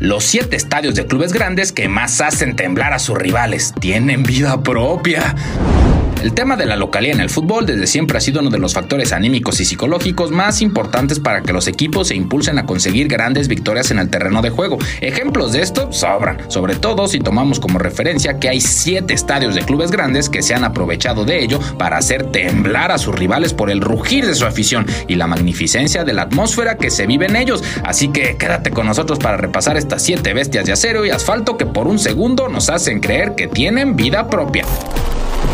Los siete estadios de clubes grandes que más hacen temblar a sus rivales tienen vida propia. El tema de la localidad en el fútbol desde siempre ha sido uno de los factores anímicos y psicológicos más importantes para que los equipos se impulsen a conseguir grandes victorias en el terreno de juego. Ejemplos de esto sobran, sobre todo si tomamos como referencia que hay siete estadios de clubes grandes que se han aprovechado de ello para hacer temblar a sus rivales por el rugir de su afición y la magnificencia de la atmósfera que se vive en ellos. Así que quédate con nosotros para repasar estas siete bestias de acero y asfalto que por un segundo nos hacen creer que tienen vida propia.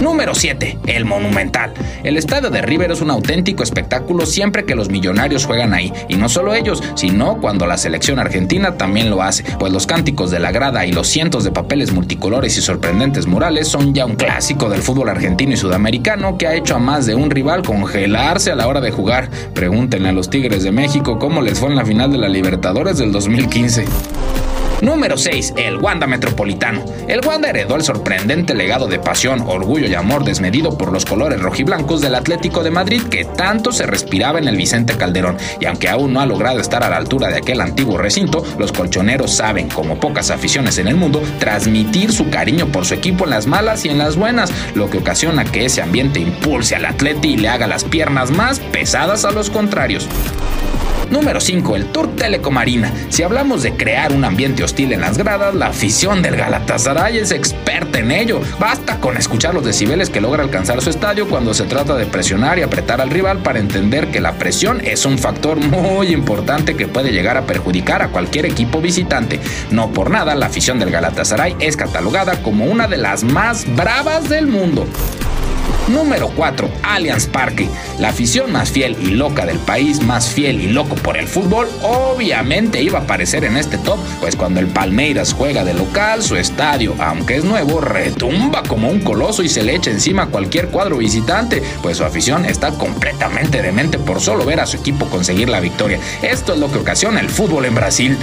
Número 7. El Monumental. El estadio de River es un auténtico espectáculo siempre que los millonarios juegan ahí. Y no solo ellos, sino cuando la selección argentina también lo hace. Pues los cánticos de la grada y los cientos de papeles multicolores y sorprendentes murales son ya un clásico del fútbol argentino y sudamericano que ha hecho a más de un rival congelarse a la hora de jugar. Pregúntenle a los Tigres de México cómo les fue en la final de la Libertadores del 2015. Número 6. El Wanda Metropolitano. El Wanda heredó el sorprendente legado de pasión, orgullo y amor desmedido por los colores rojiblancos del Atlético de Madrid que tanto se respiraba en el Vicente Calderón. Y aunque aún no ha logrado estar a la altura de aquel antiguo recinto, los colchoneros saben, como pocas aficiones en el mundo, transmitir su cariño por su equipo en las malas y en las buenas, lo que ocasiona que ese ambiente impulse al atleti y le haga las piernas más pesadas a los contrarios. Número 5. El Tour Telecomarina. Si hablamos de crear un ambiente hostil en las gradas, la afición del Galatasaray es experta en ello. Basta con escuchar los decibeles que logra alcanzar su estadio cuando se trata de presionar y apretar al rival para entender que la presión es un factor muy importante que puede llegar a perjudicar a cualquier equipo visitante. No por nada, la afición del Galatasaray es catalogada como una de las más bravas del mundo. Número 4. Allianz Parque. La afición más fiel y loca del país, más fiel y loco por el fútbol, obviamente iba a aparecer en este top, pues cuando el Palmeiras juega de local, su estadio, aunque es nuevo, retumba como un coloso y se le echa encima cualquier cuadro visitante, pues su afición está completamente demente por solo ver a su equipo conseguir la victoria. Esto es lo que ocasiona el fútbol en Brasil.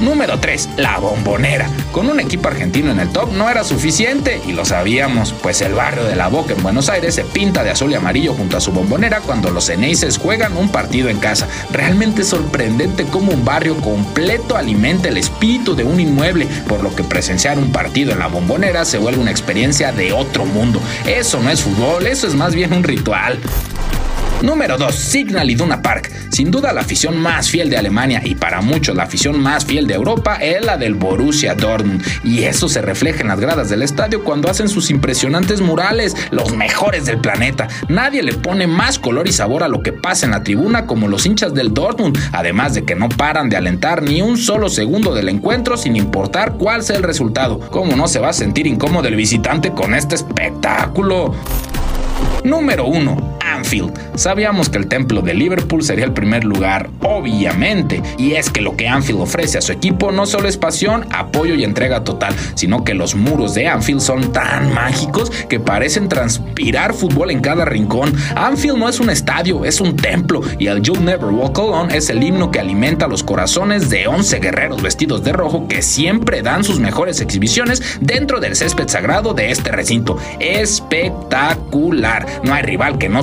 Número 3. La bombonera. Con un equipo argentino en el top no era suficiente y lo sabíamos, pues el barrio de La Boca en Buenos Aires se pinta de azul y amarillo junto a su bombonera cuando los Eneises juegan un partido en casa. Realmente sorprendente cómo un barrio completo alimenta el espíritu de un inmueble, por lo que presenciar un partido en la bombonera se vuelve una experiencia de otro mundo. Eso no es fútbol, eso es más bien un ritual. Número 2. Signal Iduna Park. Sin duda la afición más fiel de Alemania y para muchos la afición más fiel de Europa es la del Borussia Dortmund. Y eso se refleja en las gradas del estadio cuando hacen sus impresionantes murales, los mejores del planeta. Nadie le pone más color y sabor a lo que pasa en la tribuna como los hinchas del Dortmund, además de que no paran de alentar ni un solo segundo del encuentro sin importar cuál sea el resultado. ¿Cómo no se va a sentir incómodo el visitante con este espectáculo? Número 1. Anfield. Sabíamos que el templo de Liverpool sería el primer lugar, obviamente, y es que lo que Anfield ofrece a su equipo no solo es pasión, apoyo y entrega total, sino que los muros de Anfield son tan mágicos que parecen transpirar fútbol en cada rincón. Anfield no es un estadio, es un templo, y el You'll Never Walk Alone es el himno que alimenta los corazones de 11 guerreros vestidos de rojo que siempre dan sus mejores exhibiciones dentro del césped sagrado de este recinto. Espectacular. No hay rival que no